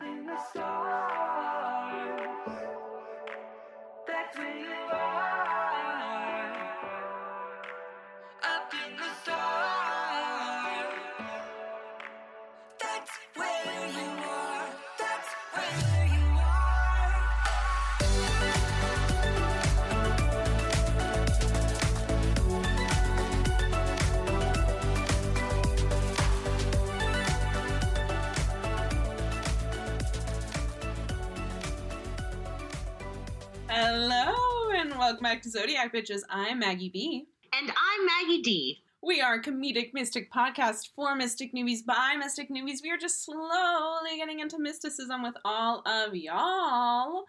In the stars, that's where you welcome back to Zodiac Bitches. I'm Maggie B. And I'm Maggie D. We are a comedic mystic podcast for mystic newbies by mystic newbies. We are just slowly getting into mysticism with all of y'all.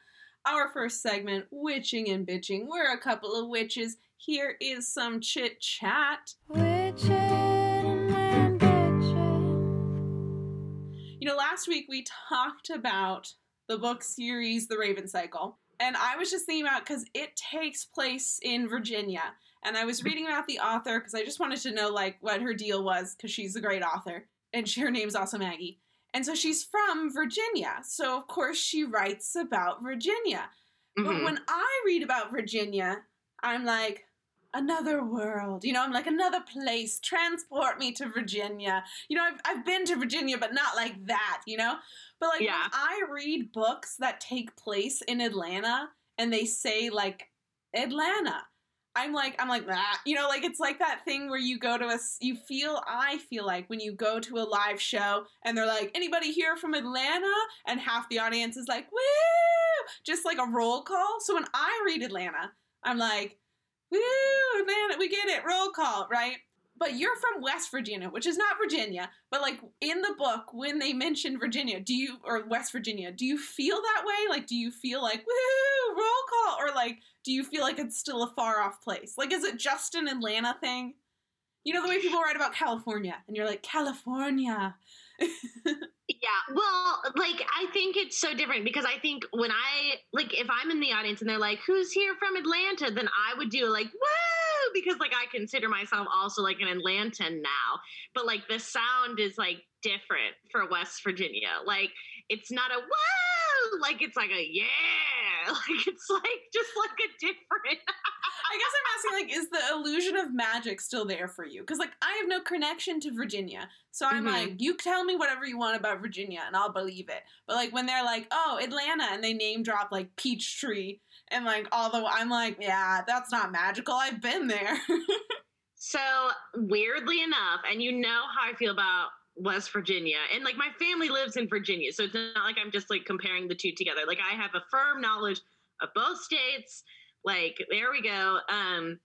Our first segment, witching and bitching. We're a couple of witches. Here is some chit chat. Witchin' and bitchin'. You know, last week we talked about the book series The Raven Cycle. And I was just thinking about because it takes place in Virginia. And I was reading about the author because I just wanted to know like what her deal was because she's a great author. And she, her name's also Maggie. And so she's from Virginia. So of course she writes about Virginia. But Mhm. when I read about Virginia, I'm like, another world. You know, I'm like, another place. Transport me to Virginia. You know, I've, I've been to Virginia, but not like that, you know? But like, Yeah. when I read books that take place in Atlanta and they say, like, Atlanta. I'm like, I'm like, ah. you know, like it's like that thing where you go to a you feel, I feel like when you go to a live show and they're like, anybody here from Atlanta? And half the audience is like, woo, just like a roll call. So when I read Atlanta, I'm like, woo, Atlanta, we get it, roll call, right? But you're from West Virginia, which is not Virginia, but like in the book, when they mention Virginia, do you, or West Virginia, do you feel that way? Like, do you feel like, woo, roll call? Or like, do you feel like it's still a far off place? Like, is it just an Atlanta thing? You know, the way people write about California, and you're like, California. Yeah, well, like I think it's so different because I think when I like if I'm in the audience and they're like, "Who's here from Atlanta?" then I would do like, "Woo!" Because like I consider myself also like an Atlantan now, but like the sound is like different for West Virginia. Like it's not a whoa, like it's like a yeah, like it's like just like a different. I guess I'm asking, like, is the illusion of magic still there for you? Because, like, I have no connection to Virginia. So I'm Mhm. like, you tell me whatever you want about Virginia and I'll believe it. But, like, when they're like, oh, Atlanta, and they name drop, like, Peachtree, and, like, although I'm like, yeah, that's not magical. I've been there. So weirdly enough, and you know how I feel about West Virginia, and like my family lives in Virginia, so it's not like I'm just like comparing the two together. Like I have a firm knowledge of both states. Like there we go. Um,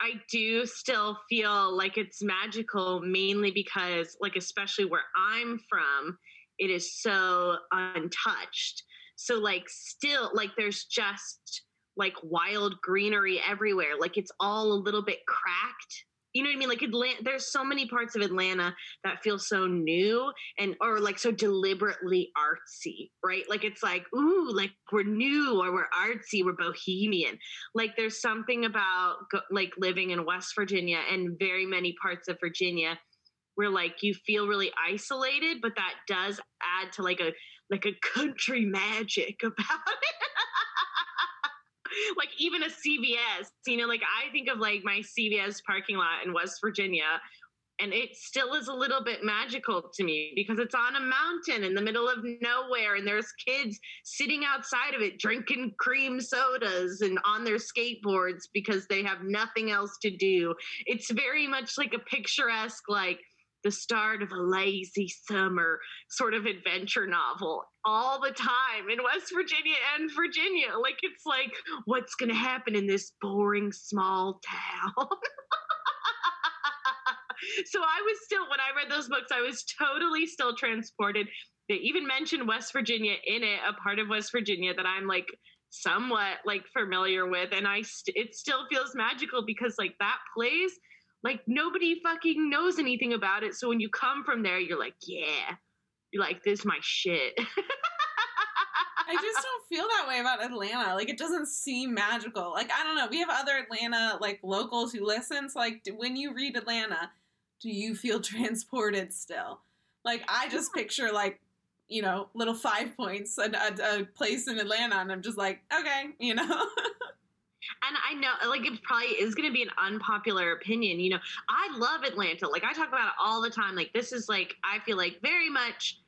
I do still feel like it's magical, mainly because like especially where I'm from, it is so untouched. So like still like there's just like wild greenery everywhere. Like it's all a little bit cracked. You know what I mean? Like Atlanta, there's so many parts of Atlanta that feel so new and or like so deliberately artsy, right? Like it's like, ooh, like we're new or we're artsy, we're bohemian. Like there's something about go, like living in West Virginia and very many parts of Virginia where like you feel really isolated, but that does add to like a like a country magic about it. like even a CVS, you know, like I think of like my CVS parking lot in West Virginia, and it still is a little bit magical to me because it's on a mountain in the middle of nowhere, and there's kids sitting outside of it drinking cream sodas and on their skateboards because they have nothing else to do. It's very much like a picturesque, like the start of a lazy summer sort of adventure novel all the time in West Virginia and Virginia. Like it's like, what's gonna happen in this boring small town? so I was still when I read those books, I was totally still transported. They even mentioned West Virginia in it, a part of West Virginia that I'm like somewhat like familiar with, and I st- it still feels magical because like that place, like nobody fucking knows anything about it. So when you come from there, you're like, yeah, you're like, this is my shit. I just don't feel that way about Atlanta. Like, it doesn't seem magical. Like, I don't know. We have other Atlanta, like, locals who listen. So, like, when you read Atlanta, do you feel transported still? Like, I just picture, like, you know, little five points, a, a, a place in Atlanta, and I'm just like, okay, you know. And I know, like, it probably is going to be an unpopular opinion. You know, I love Atlanta. Like, I talk about it all the time. Like, this is like, I feel like very much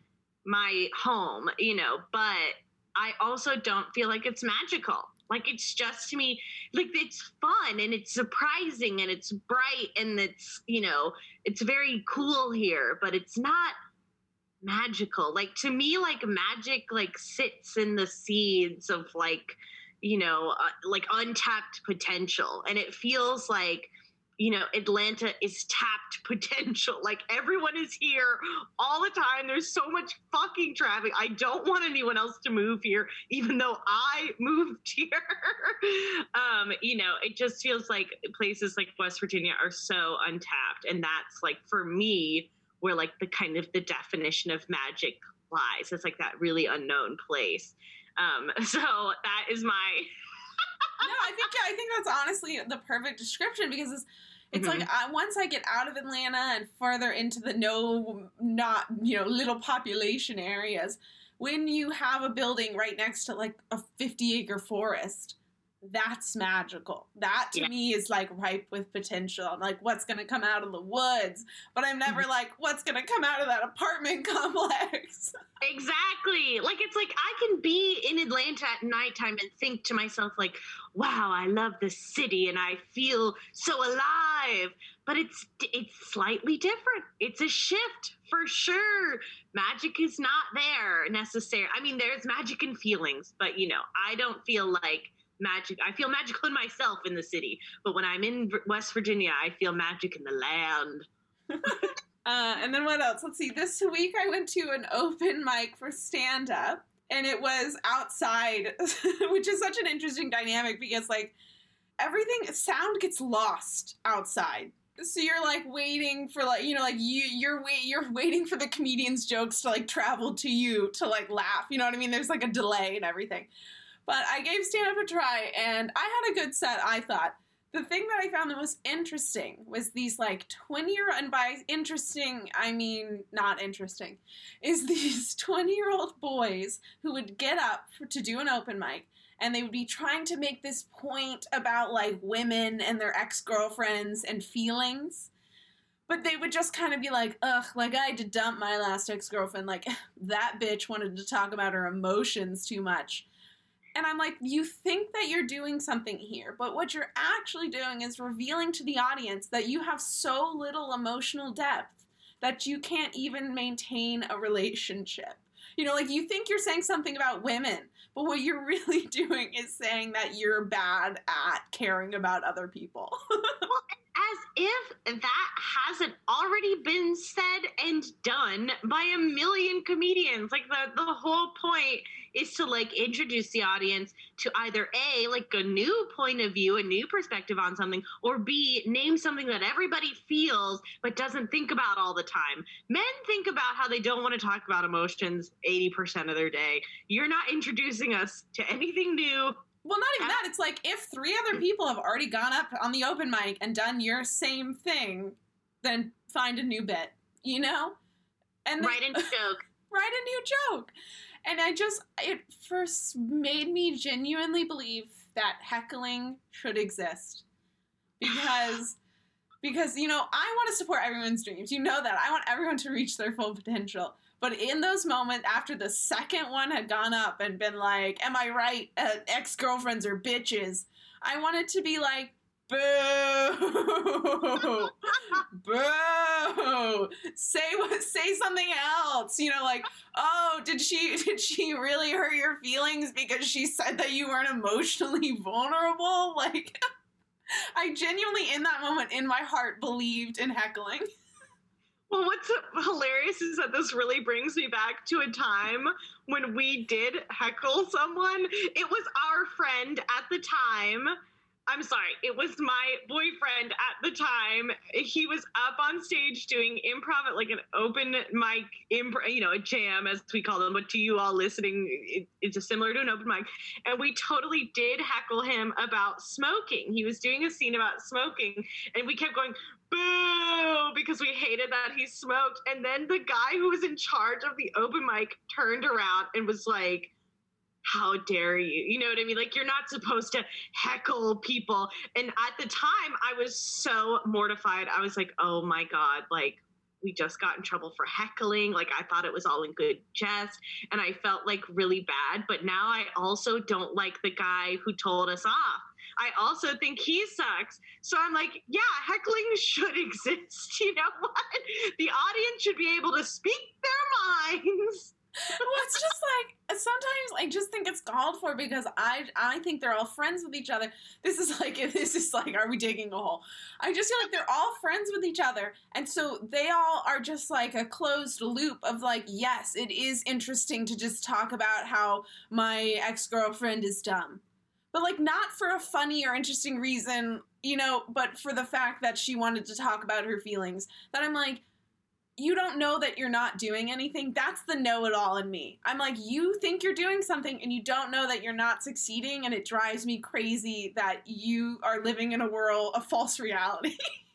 my home, you know, but I also don't feel like it's magical. Like, it's just to me, like, it's fun and it's surprising and it's bright and it's, you know, it's very cool here, but it's not magical. Like, to me, like, magic, like, sits in the seeds of, like, you know, uh, like untapped potential. And it feels like, you know, Atlanta is tapped potential. Like everyone is here all the time. There's so much fucking traffic. I don't want anyone else to move here, even though I moved here. um, you know, it just feels like places like West Virginia are so untapped. And that's like, for me, where like the kind of the definition of magic lies. It's like that really unknown place. Um, so that is my no, I think I think that's honestly the perfect description because it's it's Mhm. like I, once I get out of Atlanta and further into the no not you know little population areas, when you have a building right next to like a fifty acre forest, that's magical. That to Yeah. me is like ripe with potential. I'm like, what's gonna come out of the woods? But I'm never Mm-hmm. like, what's gonna come out of that apartment complex? Exactly. Like it's like I can be in Atlanta at nighttime and think to myself like, "Wow, I love the city and I feel so alive." But it's it's slightly different. It's a shift for sure. Magic is not there necessarily. I mean, there's magic in feelings, but you know, I don't feel like magic. I feel magical in myself in the city, but when I'm in West Virginia, I feel magic in the land. Uh, and then what else? Let's see. This week I went to an open mic for stand up, and it was outside, which is such an interesting dynamic because, like, everything, sound gets lost outside. So you're like waiting for like you know like you you're wait you're waiting for the comedian's jokes to like travel to you to like laugh you know what I mean there's like a delay and everything, but I gave stand up a try and I had a good set I thought. The thing that I found the most interesting was these like 20 year and by interesting I mean not interesting is these 20 year old boys who would get up for, to do an open mic and they would be trying to make this point about like women and their ex-girlfriends and feelings but they would just kind of be like ugh like I had to dump my last ex-girlfriend like that bitch wanted to talk about her emotions too much and I'm like, you think that you're doing something here, but what you're actually doing is revealing to the audience that you have so little emotional depth that you can't even maintain a relationship. You know, like you think you're saying something about women, but what you're really doing is saying that you're bad at caring about other people. as if that hasn't already been said and done by a million comedians. Like the the whole point is to like introduce the audience to either a like a new point of view, a new perspective on something, or b name something that everybody feels but doesn't think about all the time. Men think about how they don't want to talk about emotions 80% of their day. You're not introducing us to anything new. Well, not even that. It's like if three other people have already gone up on the open mic and done your same thing, then find a new bit, you know? And Write in joke. write a new joke. And I just, it first made me genuinely believe that heckling should exist. Because, because, you know, I want to support everyone's dreams. You know that. I want everyone to reach their full potential. But in those moments, after the second one had gone up and been like, Am I right? Uh, Ex girlfriends are bitches. I wanted to be like, Boo! Boo! Say what? Say something else. You know, like, oh, did she did she really hurt your feelings because she said that you weren't emotionally vulnerable? Like, I genuinely, in that moment, in my heart, believed in heckling. Well, what's hilarious is that this really brings me back to a time when we did heckle someone. It was our friend at the time. I'm sorry. It was my boyfriend at the time. He was up on stage doing improv at like an open mic, improv, you know, a jam as we call them. But to you all listening, it, it's just similar to an open mic. And we totally did heckle him about smoking. He was doing a scene about smoking, and we kept going. Boo! Because we hated that he smoked. And then the guy who was in charge of the open mic turned around and was like, how dare you? You know what I mean? Like, you're not supposed to heckle people. And at the time, I was so mortified. I was like, oh my God, like, we just got in trouble for heckling. Like, I thought it was all in good jest. And I felt like really bad. But now I also don't like the guy who told us off. I also think he sucks. So I'm like, yeah, heckling should exist. You know what? The audience should be able to speak their minds. well, it's just like sometimes I just think it's called for because I I think they're all friends with each other. This is like this is like are we digging a hole? I just feel like they're all friends with each other, and so they all are just like a closed loop of like yes, it is interesting to just talk about how my ex girlfriend is dumb, but like not for a funny or interesting reason, you know, but for the fact that she wanted to talk about her feelings. That I'm like you don't know that you're not doing anything. That's the know it all in me. I'm like, you think you're doing something and you don't know that you're not succeeding, and it drives me crazy that you are living in a world, a false reality.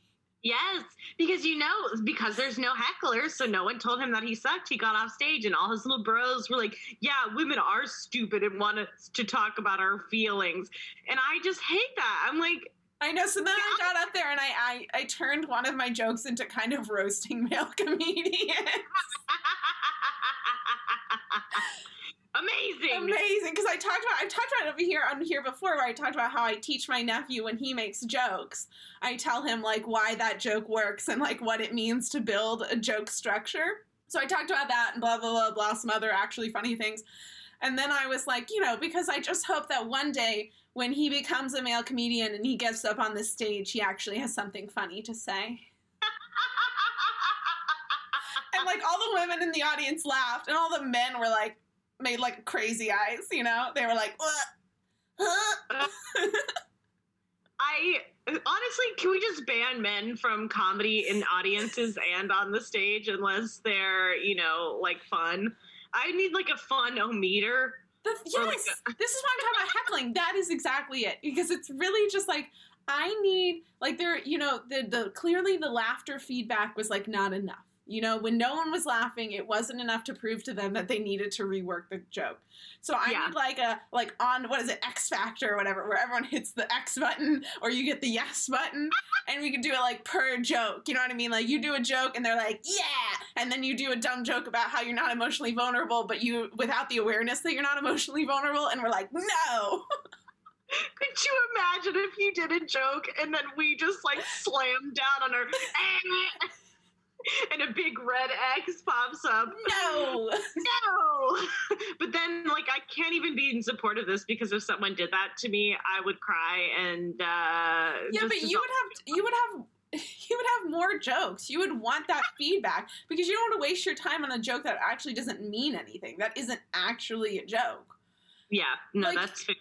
Yes, because you know, because there's no hecklers, so no one told him that he sucked. He got off stage, and all his little bros were like, "Yeah, women are stupid and want us to talk about our feelings," and I just hate that. I'm like, I know. So then I got up there and I, I, I turned one of my jokes into kind of roasting male comedians. amazing. Amazing, because I talked about I've talked about it over here on here before, where I talked about how I teach my nephew when he makes jokes. I tell him like why that joke works and like what it means to build a joke structure. So I talked about that and blah blah blah blah some other actually funny things. And then I was like, you know, because I just hope that one day when he becomes a male comedian and he gets up on the stage, he actually has something funny to say. And like all the women in the audience laughed, and all the men were like, made like crazy eyes, you know? They were like, "What? Huh?" I honestly, can we just ban men from comedy in audiences and on the stage unless they're, you know, like fun? I need like a fun o meter. Or, like, yes, this is why I'm talking about heckling. That is exactly it because it's really just like I need like there, you know, the the clearly the laughter feedback was like not enough. You know, when no one was laughing, it wasn't enough to prove to them that they needed to rework the joke. So I Yeah. need like a like on what is it X Factor or whatever, where everyone hits the X button or you get the yes button, and we can do it like per joke. You know what I mean? Like you do a joke and they're like yeah, and then you do a dumb joke about how you're not emotionally vulnerable, but you without the awareness that you're not emotionally vulnerable, and we're like no. Could you imagine if you did a joke and then we just like slammed down on our and a big red X pops up? No. No. But then like I can't even be in support of this because if someone did that to me, I would cry and uh Yeah, but you would have you would have you would have more jokes. You would want that feedback because you don't want to waste your time on a joke that actually doesn't mean anything. That isn't actually a joke. Yeah, no, like- that's fair.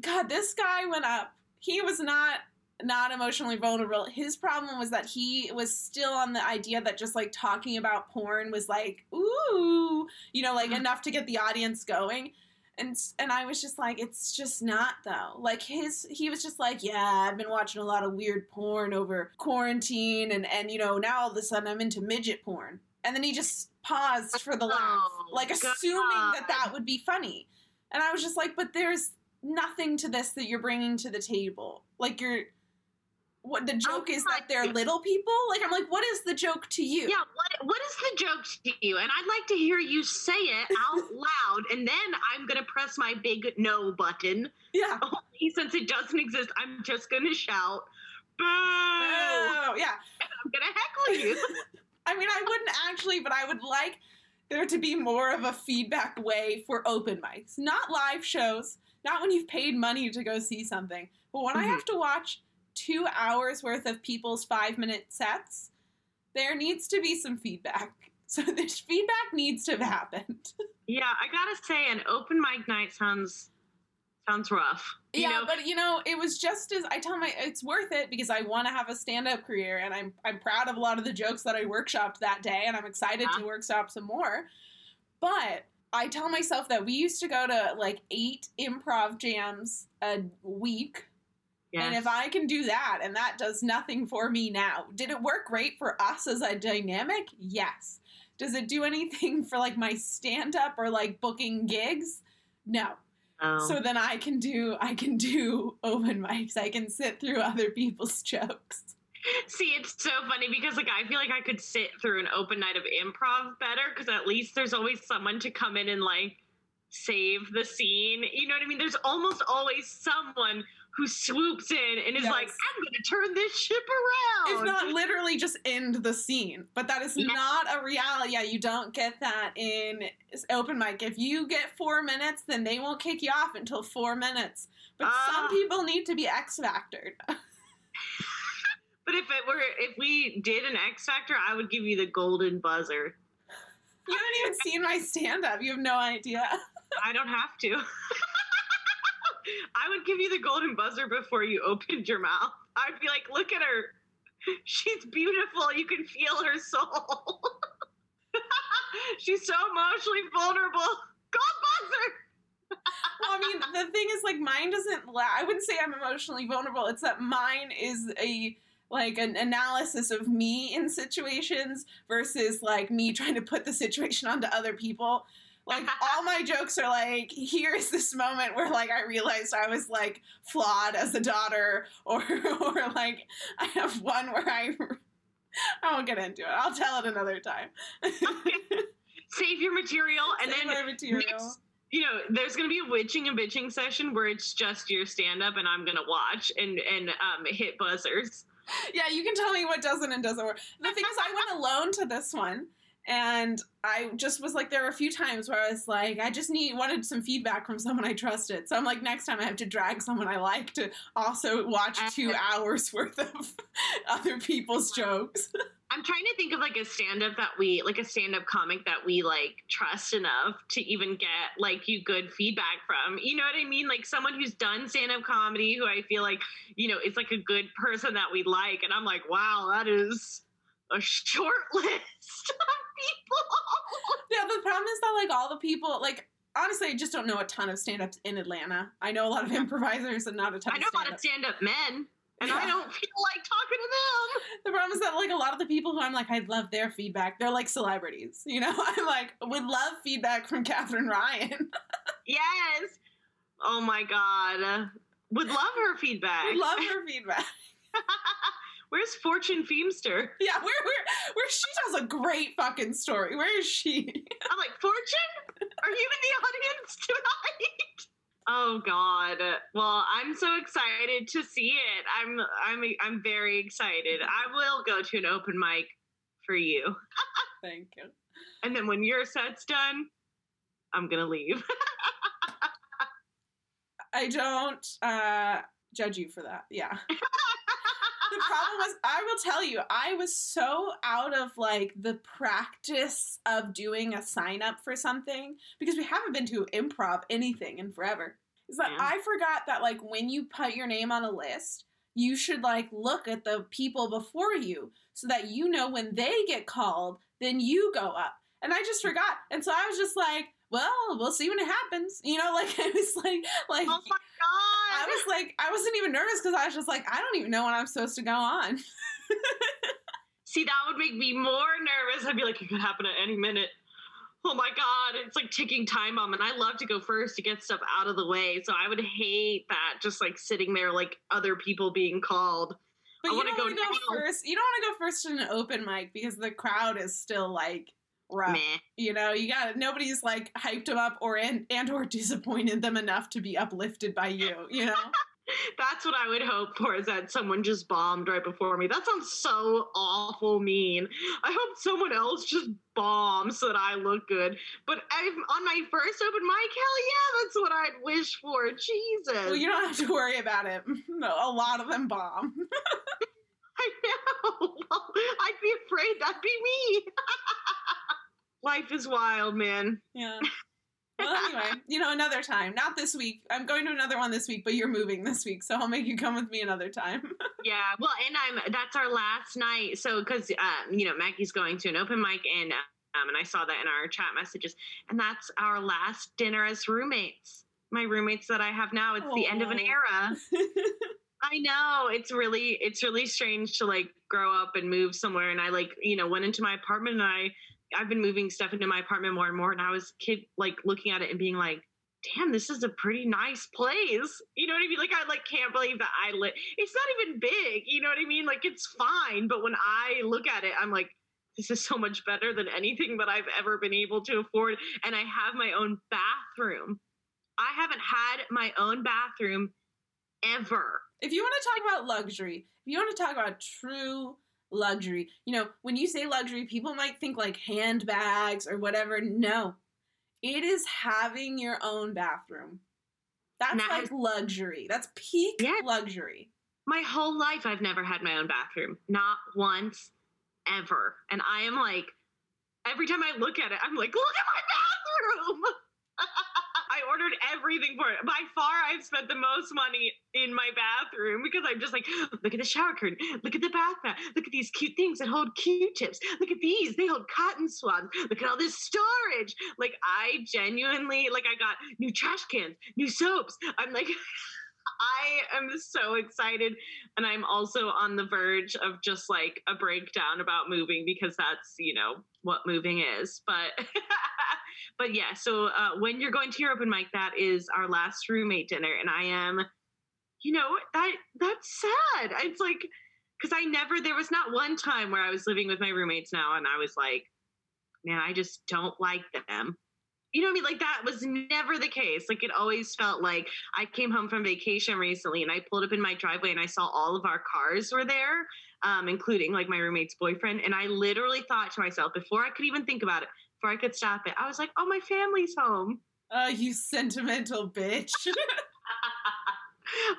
God, this guy went up. He was not not emotionally vulnerable. His problem was that he was still on the idea that just like talking about porn was like, ooh, you know, like Mhm. enough to get the audience going. And and I was just like, it's just not though. Like his he was just like, yeah, I've been watching a lot of weird porn over quarantine and and you know, now all of a sudden I'm into midget porn. And then he just paused for the laugh, Oh, like assuming that that would be funny. And I was just like, but there's nothing to this that you're bringing to the table. Like you're what the joke is that they're little people? Like I'm like, what is the joke to you? Yeah, what what is the joke to you? And I'd like to hear you say it out loud, and then I'm gonna press my big no button. Yeah. Only since it doesn't exist, I'm just gonna shout, "Boo!" Oh, yeah. I'm gonna heckle you. I mean, I wouldn't actually, but I would like there to be more of a feedback way for open mics, not live shows, not when you've paid money to go see something, but when I Mhm. have to watch two hours worth of people's five minute sets, there needs to be some feedback. So this feedback needs to have happened. yeah, I gotta say, an open mic night sounds Sounds rough. You yeah, know, but you know, it was just as I tell my it's worth it because I want to have a stand-up career and I'm I'm proud of a lot of the jokes that I workshopped that day and I'm excited to workshop some more. But I tell myself that we used to go to like eight improv jams a week. And if I can do that and that does nothing for me now, did it work great for us as a dynamic? Yes. Does it do anything for like my stand up or like booking gigs? No. So then I can do I can do open mics. I can sit through other people's jokes. See, it's so funny because like I feel like I could sit through an open night of improv better because at least there's always someone to come in and like save the scene. You know what I mean? There's almost always someone who swoops in and is like, "I'm going to turn this ship around." If not literally just end the scene. But that is Yeah. not a reality. Yeah, you don't get that in open mic. If you get four minutes, then they won't kick you off until four minutes. But Ah. some people need to be X factored. but if it were, if we did an X Factor, I would give you the golden buzzer. You haven't even seen my stand up. You have no idea. I don't have to. I would give you the golden buzzer before you opened your mouth. I'd be like, look at her. She's beautiful. You can feel her soul. She's so emotionally vulnerable. Gold buzzer. Well, I mean, the thing is, like, mine doesn't. I wouldn't say I'm emotionally vulnerable. It's that mine is a like an analysis of me in situations versus like me trying to put the situation onto other people. Like all my jokes are like, here is this moment where like I realized I was like flawed as a daughter, or or like I have one where I I won't get into it. I'll tell it another time. Save your material, and Save then material. next- you know, there's gonna be a witching and bitching session where it's just your stand up, and I'm gonna watch and and um, hit buzzers. Yeah, you can tell me what doesn't and doesn't work. The thing is, I went alone to this one, and I just was like, there were a few times where I was like, I just need wanted some feedback from someone I trusted. So I'm like, next time I have to drag someone I like to also watch uh, two hours worth of other people's jokes. I'm trying to think of like a stand up that we like a stand up comic that we like trust enough to even get like you good feedback from. You know what I mean? Like someone who's done stand up comedy who I feel like, you know, is like a good person that we like and I'm like, "Wow, that is a short list of people." Yeah, the problem is that like all the people like. Honestly, I just don't know a ton of stand-ups in Atlanta. I know a lot of improvisers and not a ton I of know a lot of stand up men and Yeah. I don't feel like talking to them. The problem is that like a lot of the people who I'm like, I'd love their feedback. They're like celebrities, you know. I'm like, would love feedback from Katherine Ryan. Yes. Oh my god. Would love her feedback. would love her feedback. Where's Fortune Feemster? Yeah, where where where she tells a great fucking story. Where is she? I'm like, Fortune? Are you in the audience tonight? Oh God! Well, I'm so excited to see it. I'm I'm I'm very excited. I will go to an open mic for you, Thank you. and then when your set's done, I'm gonna leave. I don't uh judge you for that. Yeah. The problem was I will tell you, I was so out of like the practice of doing a sign up for something because we haven't been to improv anything in forever. Is that Yeah. I forgot that like when you put your name on a list, you should like look at the people before you so that you know when they get called, then you go up. And I just mm. forgot. And so I was just like, well, we'll see when it happens. You know, like I was like like oh my I was like, I wasn't even nervous because I was just like, I don't even know when I'm supposed to go on. See, that would make me more nervous. I'd be like, it could happen at any minute. Oh my God, it's like ticking time bomb. And I love to go first to get stuff out of the way. So I would hate that just like sitting there like other people being called. But I you don't want to go now. first. You don't want to go first in an open mic because the crowd is still like rough. Meh. You know, you got nobody's like hyped them up or and, and or disappointed them enough to be uplifted by you. You know, That's what I would hope for is that someone just bombed right before me. That sounds so awful mean. I hope someone else just bombs so that I look good. But I'm on my first open mic, hell yeah, that's what I'd wish for. Jesus. well, you don't have to worry about it. No, a lot of them bomb. I know. Well, I'd be afraid that'd be me. Life is wild, man. Yeah. Well, anyway, you know, another time. Not this week. I'm going to another one this week, but you're moving this week, so I'll make you come with me another time. Yeah, well, and I'm that's our last night. So because uh, you know Maggie's going to an open mic, and um, and I saw that in our chat messages, and that's our last dinner as roommates. My roommates that I have now. It's the end of an era. I know it's really it's really strange to like grow up and move somewhere, and I like you know went into my apartment, and I I've been moving stuff into my apartment more and more, and I was kid like looking at it and being like. Damn, this is a pretty nice place. You know what I mean? Like I like can't believe that I lit. It's not even big. You know what I mean? Like it's fine, but when I look at it, I'm like, this is so much better than anything that I've ever been able to afford. And I have my own bathroom. I haven't had my own bathroom ever. if you want to talk about luxury, if you want to talk about true luxury, you know, when you say luxury, people might think like handbags or whatever. No, it is having your own bathroom. That's like luxury. That's peak Yeah. luxury. My whole life, I've never had my own bathroom. Not once, ever. And I am like, every time I look at it, I'm like, look at my bathroom. Ordered everything for it. By far, I've spent the most money in my bathroom because I'm just like, look at the shower curtain, look at the bath mat, look at these cute things that hold Q-tips, look at these, they hold cotton swabs, look at all this storage. Like, I genuinely, like, I got new trash cans, new soaps. I'm like, I am so excited and I'm also on the verge of just like a breakdown about moving because that's you know what moving is. But but yeah, so uh, when you're going to your open mic, that is our last roommate dinner, and I am, you know that that's sad. It's like because I never there was not one time where I was living with my roommates now and I was like, man, I just don't like them. You know what I mean? Like that was never the case. Like it always felt like I came home from vacation recently and I pulled up in my driveway and I saw all of our cars were there, um, including like my roommate's boyfriend. And I literally thought to myself before I could even think about it, before I could stop it, I was like, oh, my family's home. Oh, you sentimental bitch.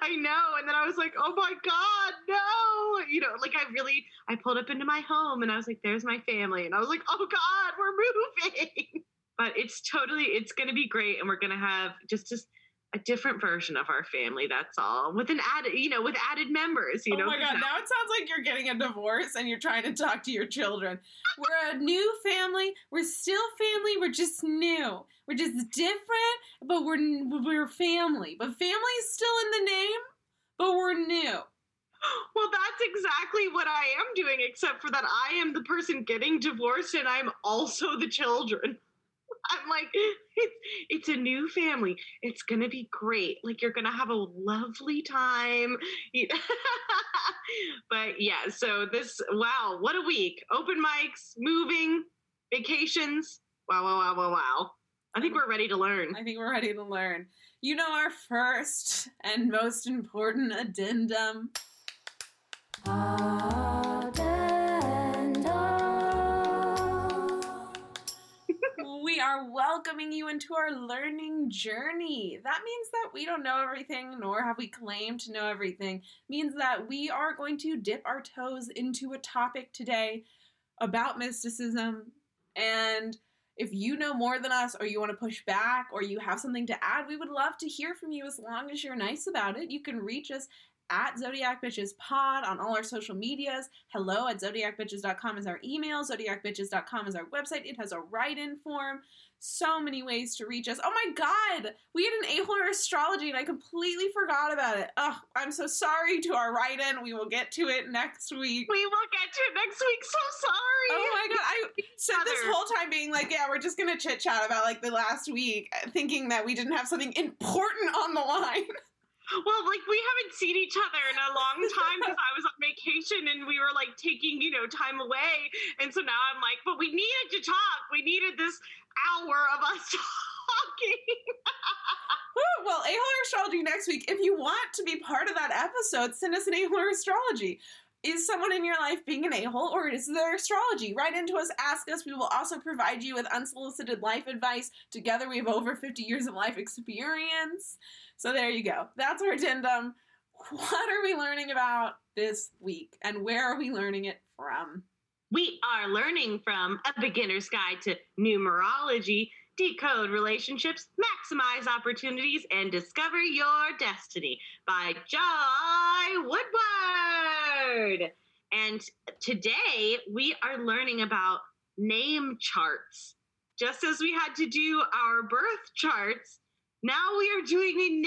I know. And then I was like, oh my God, no. You know, like I really, I pulled up into my home and I was like, there's my family. And I was like, oh God, we're moving. but it's totally, it's going to be great. And we're going to have just, just, a different version of our family. That's all. With an added, you know, with added members. You oh know. my god, now- now it sounds like you're getting a divorce and you're trying to talk to your children. We're a new family. We're still family. We're just new. We're just different, but we're we're family. But family is still in the name, but we're new. Well, that's exactly what I am doing, except for that I am the person getting divorced and I'm also the children. I'm like, it's, it's a new family. It's going to be great. Like, you're going to have a lovely time. But yeah, so this, wow, what a week. Open mics, moving, vacations. Wow, wow, wow, wow, wow. I think we're ready to learn. I think we're ready to learn. You know our first and most important addendum. Ah. We are welcoming you into our learning journey. That means that we don't know everything, nor have we claimed to know everything. means that we are going to dip our toes into a topic today about mysticism. And if you know more than us, or you want to push back, or you have something to add, we would love to hear from you as long as you're nice about it. You can reach us at Zodiac Bitches Pod on all our social medias. Hello at zodiacbitches.com is our email. Zodiacbitches.com is our website. It has a write in form. So many ways to reach us. Oh my god! We had an A-hole astrology and I completely forgot about it. Oh, I'm so sorry to our write in. We will get to it next week. We will get to it next week. So sorry. Oh my god! I said this whole time being like, yeah, we're just gonna chit chat about like the last week, thinking that we didn't have something important on the line. Well, like we haven't seen each other in a long time because I was on vacation and we were like taking, you know, time away. And so now I'm like, but we needed to talk. We needed this hour of us talking. Well, A-hole astrology next week. If you want to be part of that episode, send us an A-hole astrology. Is someone in your life being an a-hole or is there astrology? Write into us, ask us. We will also provide you with unsolicited life advice. Together, we have over 50 years of life experience. So there you go. That's our addendum. What are we learning about this week? And where are we learning it from? we are learning from A Beginner's Guide to Numerology, decode relationships, maximize opportunities, and discover your destiny by Joy Woodward. And today we are learning about name charts. Just as we had to do our birth charts, now we are doing a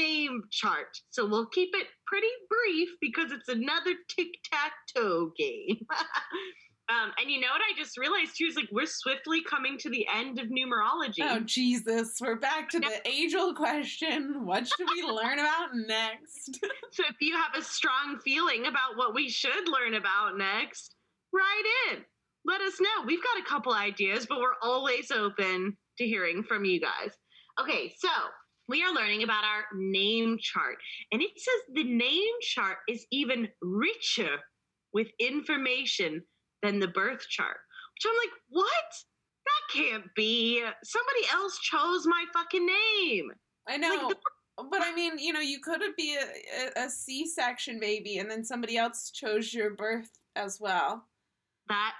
chart. So we'll keep it pretty brief because it's another tic tac toe game. um, and you know what I just realized too is like we're swiftly coming to the end of numerology. Oh Jesus, we're back to the age-old question. What should we learn about next? So if you have a strong feeling about what we should learn about next, write in. Let us know. We've got a couple ideas, but we're always open to hearing from you guys. Okay, so we are learning about our name chart. And it says the name chart is even richer with information than the birth chart. Which I'm like, what? That can't be. Somebody else chose my fucking name. I know, but I mean, you know, you could be a, a, a C-section baby, and then somebody else chose your birth as well. that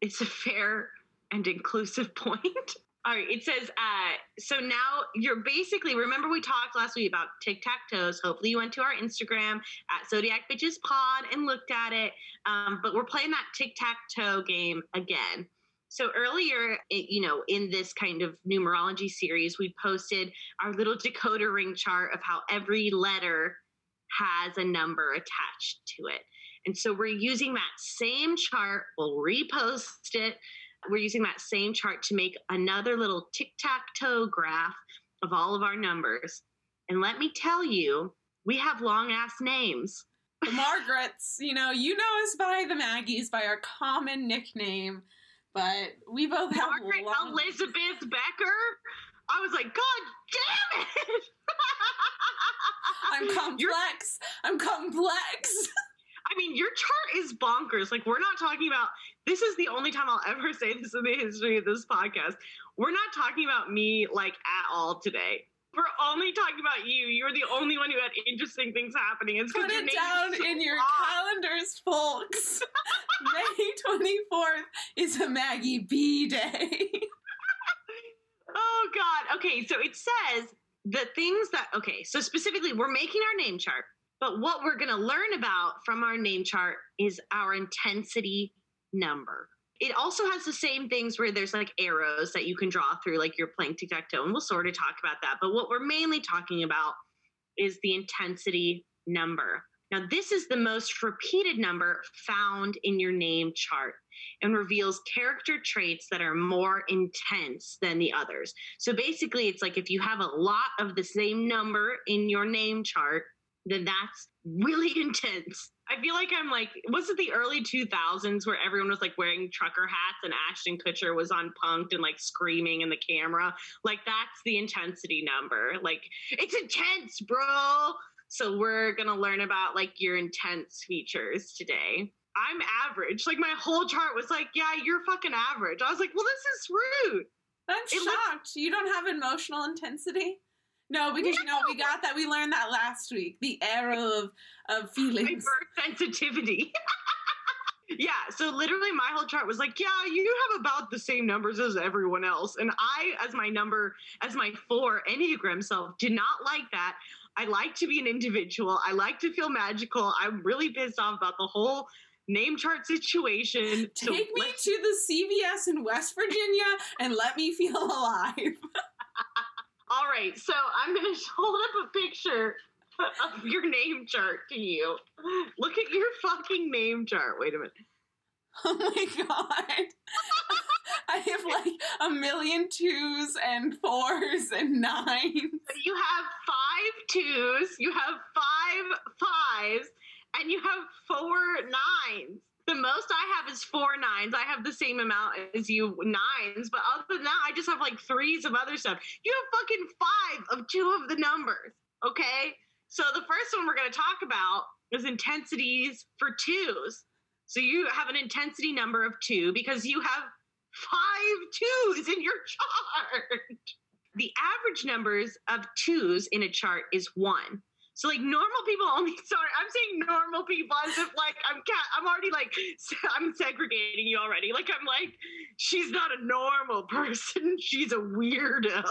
is a fair and inclusive point. All right, it says, uh, so now you're basically, remember we talked last week about tic tac toes. Hopefully you went to our Instagram at Zodiac Bitches Pod and looked at it. Um, but we're playing that tic tac toe game again. So earlier, you know, in this kind of numerology series, we posted our little decoder ring chart of how every letter has a number attached to it. And so we're using that same chart. We'll repost it. We're using that same chart to make another little tic tac toe graph of all of our numbers. And let me tell you, we have long ass names. The Margarets, you know, you know us by the Maggies, by our common nickname, but we both have Margaret long... Elizabeth Becker. I was like, God damn it! I'm complex. I'm complex. I mean, your chart is bonkers. Like, we're not talking about this is the only time I'll ever say this in the history of this podcast. We're not talking about me like at all today. We're only talking about you. You're the only one who had interesting things happening. It's Put it down so in your long. calendars, folks. May 24th is a Maggie B day. Oh God. Okay, so it says the things that okay, so specifically we're making our name chart, but what we're gonna learn about from our name chart is our intensity number. It also has the same things where there's like arrows that you can draw through, like you're playing tic tac toe, and we'll sort of talk about that. But what we're mainly talking about is the intensity number. Now, this is the most repeated number found in your name chart and reveals character traits that are more intense than the others. So basically, it's like if you have a lot of the same number in your name chart, then that's really intense. I feel like I'm like, was it the early 2000s where everyone was like wearing trucker hats and Ashton Kutcher was on Punk'd and like screaming in the camera? Like, that's the intensity number. Like, it's intense, bro. So, we're gonna learn about like your intense features today. I'm average. Like, my whole chart was like, yeah, you're fucking average. I was like, well, this is rude. I'm It looks- shocked. You don't have emotional intensity? No, because you know we got that. We learned that last week. The arrow of of my feelings. birth sensitivity. yeah, so literally my whole chart was like, yeah, you have about the same numbers as everyone else. And I, as my number, as my four Enneagram self, did not like that. I like to be an individual. I like to feel magical. I'm really pissed off about the whole name chart situation. So Take me let's- to the CVS in West Virginia and let me feel alive. All right, so I'm going to hold up a picture of your name chart to you. Look at your fucking name chart. Wait a minute. Oh my god. I have like a million twos and fours and nines. You have five twos, you have five fives, and you have four nines. The most I have is four nines. I have the same amount as you nines, but other than that, I just have like threes of other stuff. You have fucking five of two of the numbers. Okay. So the first one we're going to talk about is intensities for twos. So you have an intensity number of two because you have five twos in your chart. The average numbers of twos in a chart is one. So like normal people only. Sorry, I'm saying normal people if like I'm. I'm already like I'm segregating you already. Like I'm like she's not a normal person. She's a weirdo.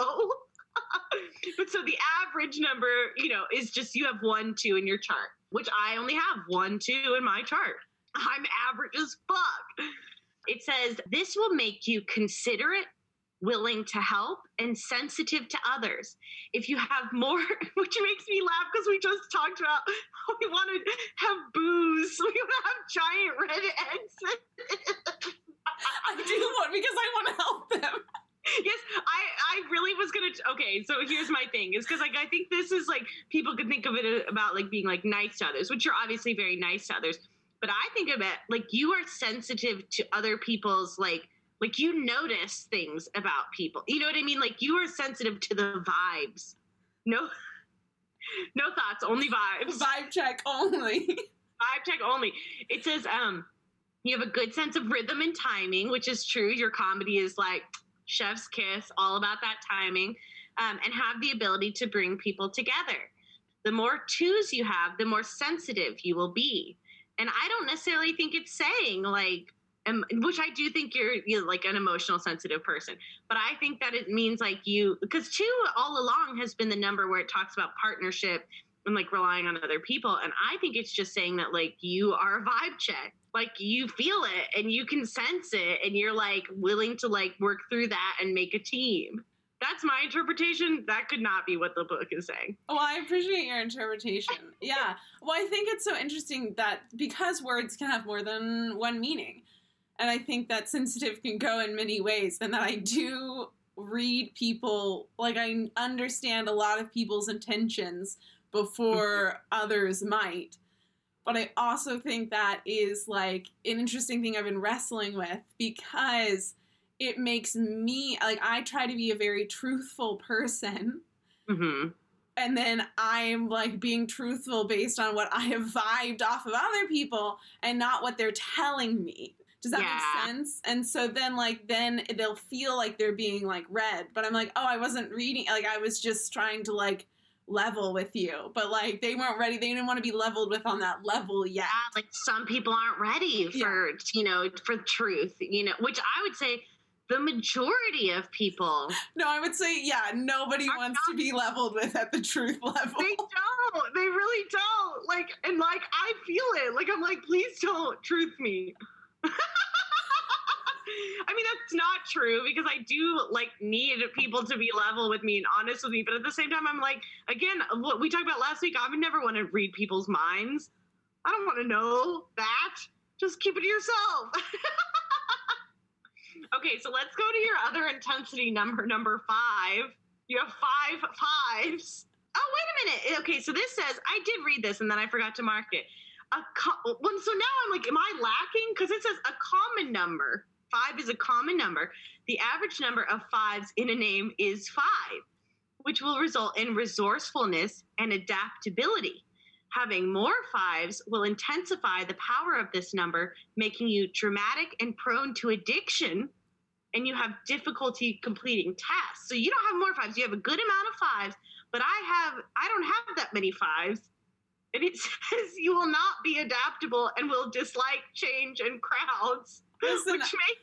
but so the average number, you know, is just you have one, two in your chart, which I only have one, two in my chart. I'm average as fuck. It says this will make you considerate, willing to help, and sensitive to others. If you have more, which makes me laugh because we just talked about how we want to have boos, we want to have giant red eggs. I do want because I want to help them. yes, I I really was gonna. Okay, so here's my thing is because like I think this is like people could think of it about like being like nice to others, which you're obviously very nice to others. But I think of it like you are sensitive to other people's like like you notice things about people. You know what I mean? Like you are sensitive to the vibes. No, no thoughts, only vibes. Vibe check only. Vibe check only. It says um you have a good sense of rhythm and timing, which is true. Your comedy is like chef's kiss, all about that timing, um, and have the ability to bring people together. The more twos you have, the more sensitive you will be. And I don't necessarily think it's saying like, which I do think you're, you're like an emotional sensitive person, but I think that it means like you, because two all along has been the number where it talks about partnership and like relying on other people. And I think it's just saying that like you are a vibe check. Like you feel it and you can sense it and you're like willing to like work through that and make a team. That's my interpretation. That could not be what the book is saying. Well, I appreciate your interpretation. Yeah. Well, I think it's so interesting that because words can have more than one meaning, and I think that sensitive can go in many ways, and that I do read people, like, I understand a lot of people's intentions before others might. But I also think that is like an interesting thing I've been wrestling with because it makes me like I try to be a very truthful person Mm-hmm. and then I'm like being truthful based on what I have vibed off of other people and not what they're telling me. Does that Yeah. make sense? And so then like then they'll feel like they're being like read, but I'm like, "Oh, I wasn't reading like I was just trying to like level with you." But like they weren't ready. They didn't want to be leveled with on that level yet. Yeah, like some people aren't ready for you know for truth. You know, which I would say the majority of people No, I would say yeah, nobody wants to be leveled with at the truth level. they don't. They really don't. Like and like I feel it. Like I'm like, please don't truth me. I mean that's not true because I do like need people to be level with me and honest with me, but at the same time I'm like again what we talked about last week, I would never want to read people's minds. I don't want to know that. Just keep it to yourself. okay, so let's go to your other intensity number, number five. You have five fives. Oh, wait a minute. Okay, so this says I did read this and then I forgot to mark it. A co- well, so now I'm like, am I lacking? Because it says a common number. Five is a common number. The average number of fives in a name is five, which will result in resourcefulness and adaptability. Having more fives will intensify the power of this number, making you dramatic and prone to addiction, and you have difficulty completing tasks. So you don't have more fives. You have a good amount of fives, but I have I don't have that many fives. And it says you will not be adaptable and will dislike change and crowds, Listen, which may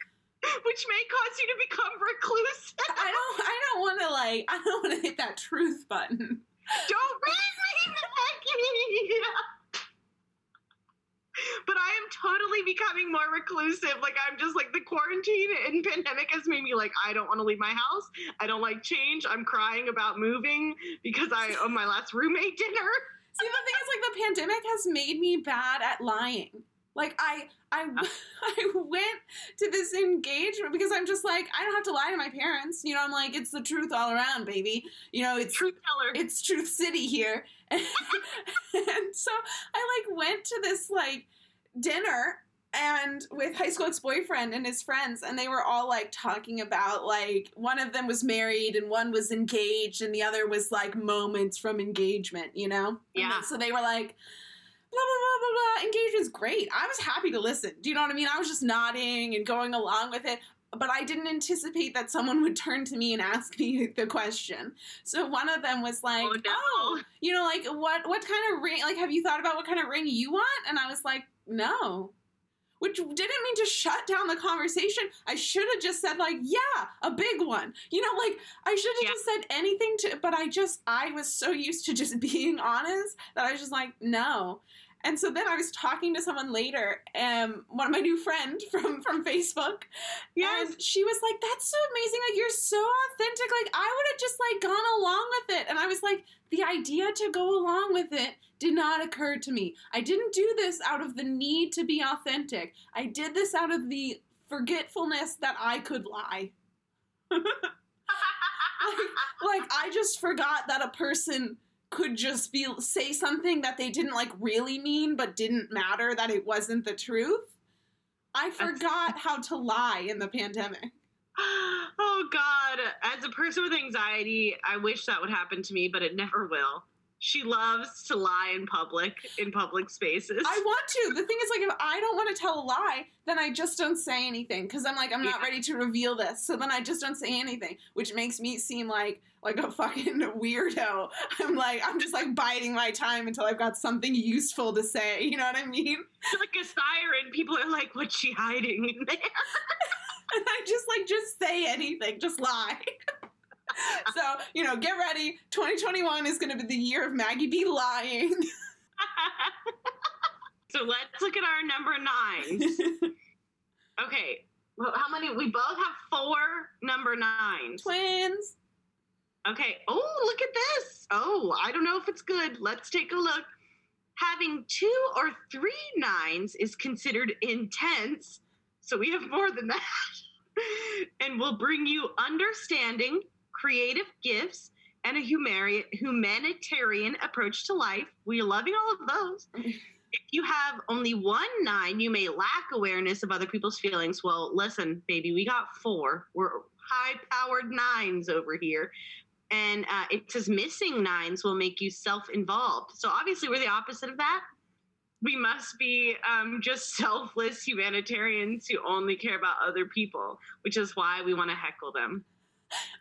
which may cause you to become reclusive. I don't I don't want to like I don't want to hit that truth button. Don't read me. But I am totally becoming more reclusive. Like I'm just like the quarantine and pandemic has made me like I don't want to leave my house. I don't like change. I'm crying about moving because I on my last roommate dinner. See, the thing is, like, the pandemic has made me bad at lying. Like, I, I, ah. I went to this engagement because I'm just like, I don't have to lie to my parents. You know, I'm like, it's the truth all around, baby. You know, it's Truth teller. it's Truth City here, and, so I like went to this like dinner and with high school ex-boyfriend and his friends and they were all like talking about like one of them was married and one was engaged and the other was like moments from engagement you know Yeah. so they were like blah blah blah blah blah engagement's great i was happy to listen do you know what i mean i was just nodding and going along with it but I didn't anticipate that someone would turn to me and ask me the question. So one of them was like, oh no. "Oh, you know, like what what kind of ring? Like, have you thought about what kind of ring you want?" And I was like, "No." Which didn't mean to shut down the conversation. I should have just said like, "Yeah, a big one." You know, like I should have Yeah. just said anything to. But I just I was so used to just being honest that I was just like, "No." And so then I was talking to someone later, um, one of my new friend from from Facebook, Yes. and she was like, "That's so amazing! Like you're so authentic. Like I would have just like gone along with it." And I was like, "The idea to go along with it did not occur to me. I didn't do this out of the need to be authentic. I did this out of the forgetfulness that I could lie. Like I just forgot that a person." could just be say something that they didn't like really mean but didn't matter that it wasn't the truth i forgot how to lie in the pandemic oh God. As a person with anxiety, I wish that would happen to me, but it never will. She loves to lie in public, in public spaces. I want to. The thing is, like, if I don't want to tell a lie, then I just don't say anything because I'm like, I'm not Yeah. ready to reveal this. So then I just don't say anything, which makes me seem like like a fucking weirdo. I'm like, I'm just like biding my time until I've got something useful to say. You know what I mean? like a siren. People are like, what's she hiding in there? And I just like just say anything, just lie. so you know, get ready. 2021 is going to be the year of Maggie B lying. so let's look at our number nines. Okay. Well, how many? We both have four number nines. Twins. Okay. Oh, look at this. Oh, I don't know if it's good. Let's take a look. Having two or three nines is considered intense. So we have more than that. and we'll bring you understanding, creative gifts, and a humari- humanitarian approach to life. We are loving all of those. If you have only one nine, you may lack awareness of other people's feelings. Well, listen, baby, we got four. We're high powered nines over here. And uh, it says missing nines will make you self involved. So obviously, we're the opposite of that. We must be um, just selfless humanitarians who only care about other people, which is why we want to heckle them.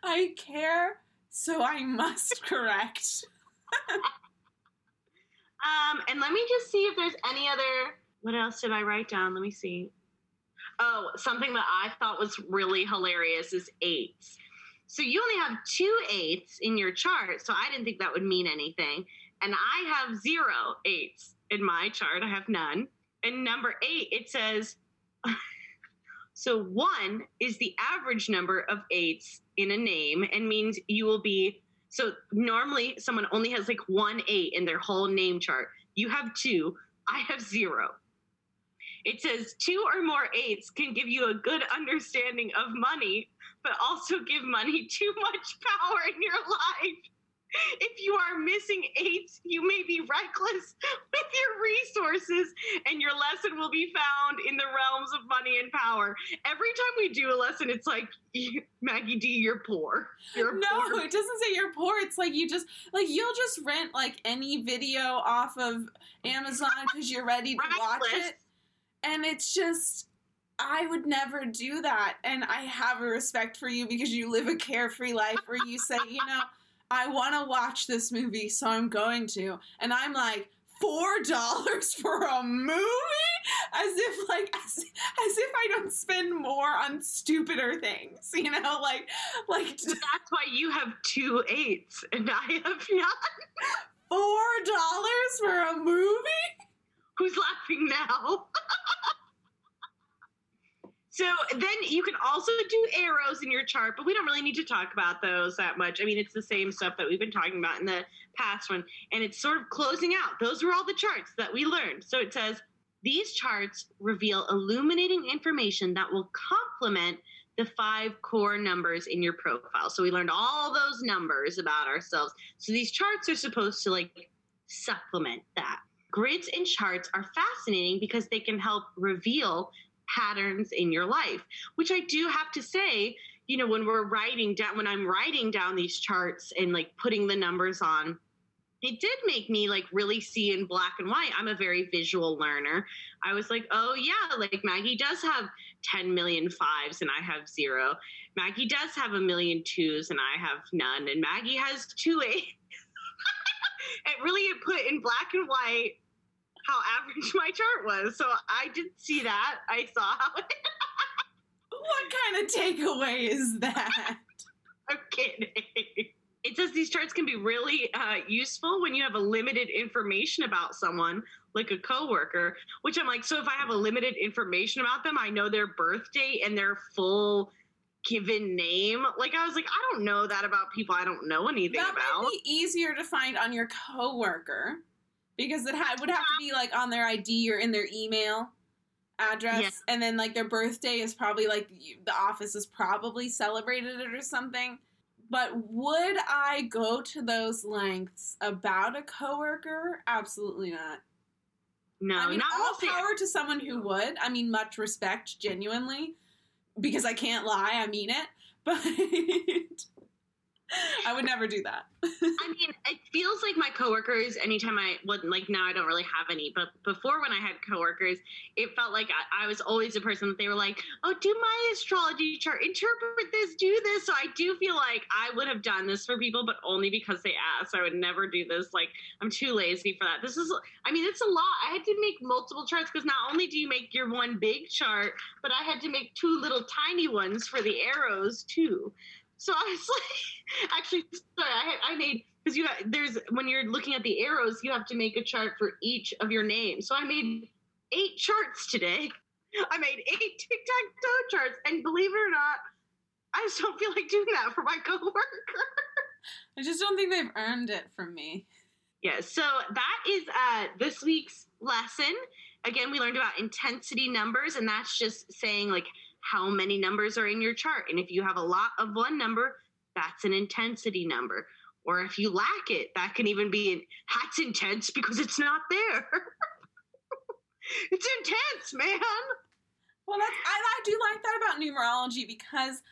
I care, so I must correct. Um, and let me just see if there's any other. What else did I write down? Let me see. Oh, something that I thought was really hilarious is eights. So you only have two eights in your chart, so I didn't think that would mean anything. And I have zero eights in my chart. I have none. And number eight, it says. so one is the average number of eights in a name and means you will be so normally someone only has like one eight in their whole name chart. You have two. I have zero. It says two or more eights can give you a good understanding of money, but also give money too much power in your life. If you are missing eights, you may be reckless with your resources, and your lesson will be found in the realms of money and power. Every time we do a lesson, it's like, Maggie D, you're poor. You're No, poor. it doesn't say you're poor. It's like you just like you'll just rent like any video off of Amazon because you're ready to watch it, and it's just. I would never do that. And I have a respect for you because you live a carefree life where you say, you know, I want to watch this movie, so I'm going to. And I'm like, four dollars for a movie? As if like as, as if I don't spend more on stupider things, you know, like like That's why you have two eights and I have none. four dollars for a movie? Who's laughing now? so then you can also do arrows in your chart, but we don't really need to talk about those that much. I mean, it's the same stuff that we've been talking about in the past one, and it's sort of closing out. Those were all the charts that we learned. So it says these charts reveal illuminating information that will complement the five core numbers in your profile. So we learned all those numbers about ourselves. So these charts are supposed to like supplement that. Grids and charts are fascinating because they can help reveal patterns in your life, which I do have to say, you know, when we're writing down, when I'm writing down these charts and like putting the numbers on, it did make me like really see in black and white. I'm a very visual learner. I was like, oh yeah, like Maggie does have 10 million fives and I have zero. Maggie does have a million twos and I have none. And Maggie has two eights. it really it put in black and white how average my chart was. So I did see that. I saw how it. What kind of takeaway is that? I'm kidding. It says these charts can be really uh, useful when you have a limited information about someone, like a coworker. Which I'm like, so if I have a limited information about them, I know their birth date and their full given name. Like I was like, I don't know that about people I don't know anything that about. might be easier to find on your coworker because it ha- would have to be like on their ID or in their email address, Yeah. and then like their birthday is probably like the office has probably celebrated it or something. But would I go to those lengths about a coworker? Absolutely not. no, I mean, not all power to someone who would. I mean, much respect, genuinely, because I can't lie. I mean it, but I would never do that. I mean, it feels like my coworkers. Anytime I would like now, I don't really have any. But before, when I had coworkers, it felt like I, I was always the person that they were like, "Oh, do my astrology chart, interpret this, do this." So I do feel like I would have done this for people, but only because they asked. I would never do this. Like I'm too lazy for that. This is, I mean, it's a lot. I had to make multiple charts because not only do you make your one big chart, but I had to make two little tiny ones for the arrows too. So I was like, actually, sorry, I, I made because you have, there's when you're looking at the arrows, you have to make a chart for each of your names. So I made eight charts today. I made eight tic tac toe charts, and believe it or not, I just don't feel like doing that for my coworker. I just don't think they've earned it from me. Yeah, so that is uh, this week's lesson. Again, we learned about intensity numbers, and that's just saying like how many numbers are in your chart. And if you have a lot of one number, that's an intensity number. Or if you lack it, that can even be an, that's intense because it's not there. it's intense, man. Well, that's I, I do like that about numerology because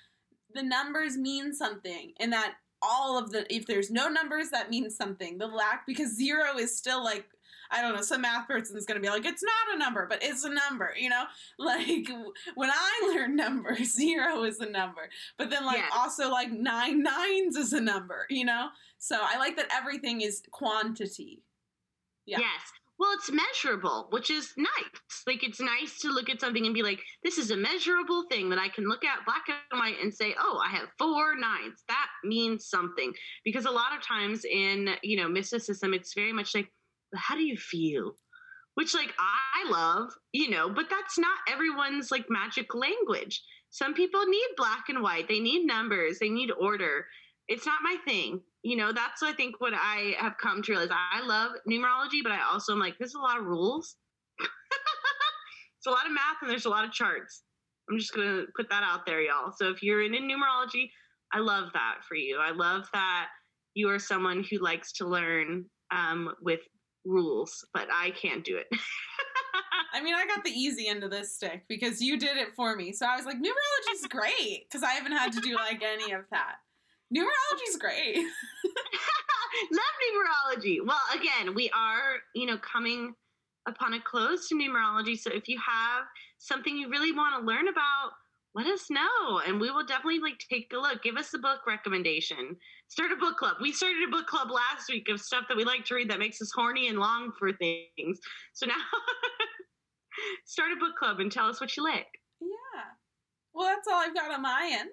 the numbers mean something, and that all of the if there's no numbers, that means something. The lack because zero is still like I don't know. Some math person's gonna be like, it's not a number, but it's a number. You know, like when I learn numbers, zero is a number, but then like Yes. also like nine nines is a number. You know, so I like that everything is quantity. Yeah. Yes. Well, it's measurable, which is nice. Like it's nice to look at something and be like, this is a measurable thing that I can look at black and white and say, oh, I have four nines. That means something. Because a lot of times in, you know, mysticism, it's very much like, "But how do you feel? Which like I love, you know, but that's not everyone's like magic language. Some people need black and white. They need numbers. They need order. It's not my thing you know that's i think what i have come to realize i love numerology but i also am like there's a lot of rules it's a lot of math and there's a lot of charts i'm just gonna put that out there y'all so if you're into numerology i love that for you i love that you are someone who likes to learn um, with rules but i can't do it I mean, I got the easy end of this stick because you did it for me. So I was like, numerology's great because I haven't had to do like any of that. Numerology's great. love numerology. Well, again, we are, you know, coming upon a close to numerology. So if you have something you really want to learn about, let us know and we will definitely like take a look. Give us a book recommendation. Start a book club. We started a book club last week of stuff that we like to read that makes us horny and long for things. So now start a book club and tell us what you like. yeah. Well, that's all I've got on my end.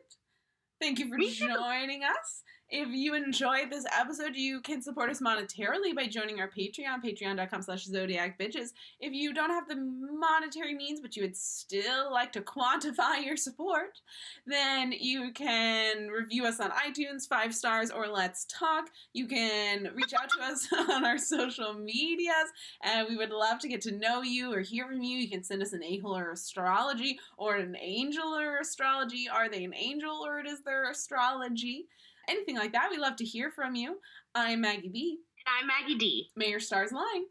Thank you for Me too. joining us. If you enjoyed this episode, you can support us monetarily by joining our Patreon, patreon.com slash zodiac bitches. If you don't have the monetary means, but you would still like to quantify your support, then you can review us on iTunes, five stars, or let's talk. You can reach out to us on our social medias, and we would love to get to know you or hear from you. You can send us an a-hole or astrology, or an angel or astrology. Are they an angel or is their astrology? Anything like that, we love to hear from you. I'm Maggie B. And I'm Maggie D. May your stars align.